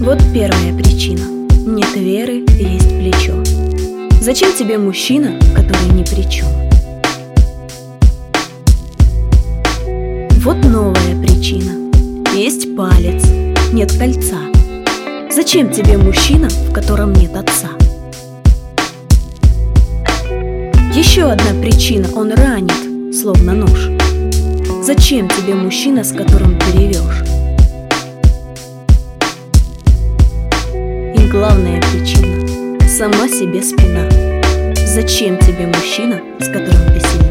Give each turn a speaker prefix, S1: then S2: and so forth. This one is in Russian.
S1: Вот первая причина. Нет веры, есть плечо. Зачем тебе мужчина, который ни при чем? Вот новая причина. Есть палец, нет кольца. Зачем тебе мужчина, в котором нет отца? Еще одна причина, он ранит, словно нож. Зачем тебе мужчина, с которым ты ревешь? Главная причина – сама себе спина. Зачем тебе мужчина, с которым ты сильна?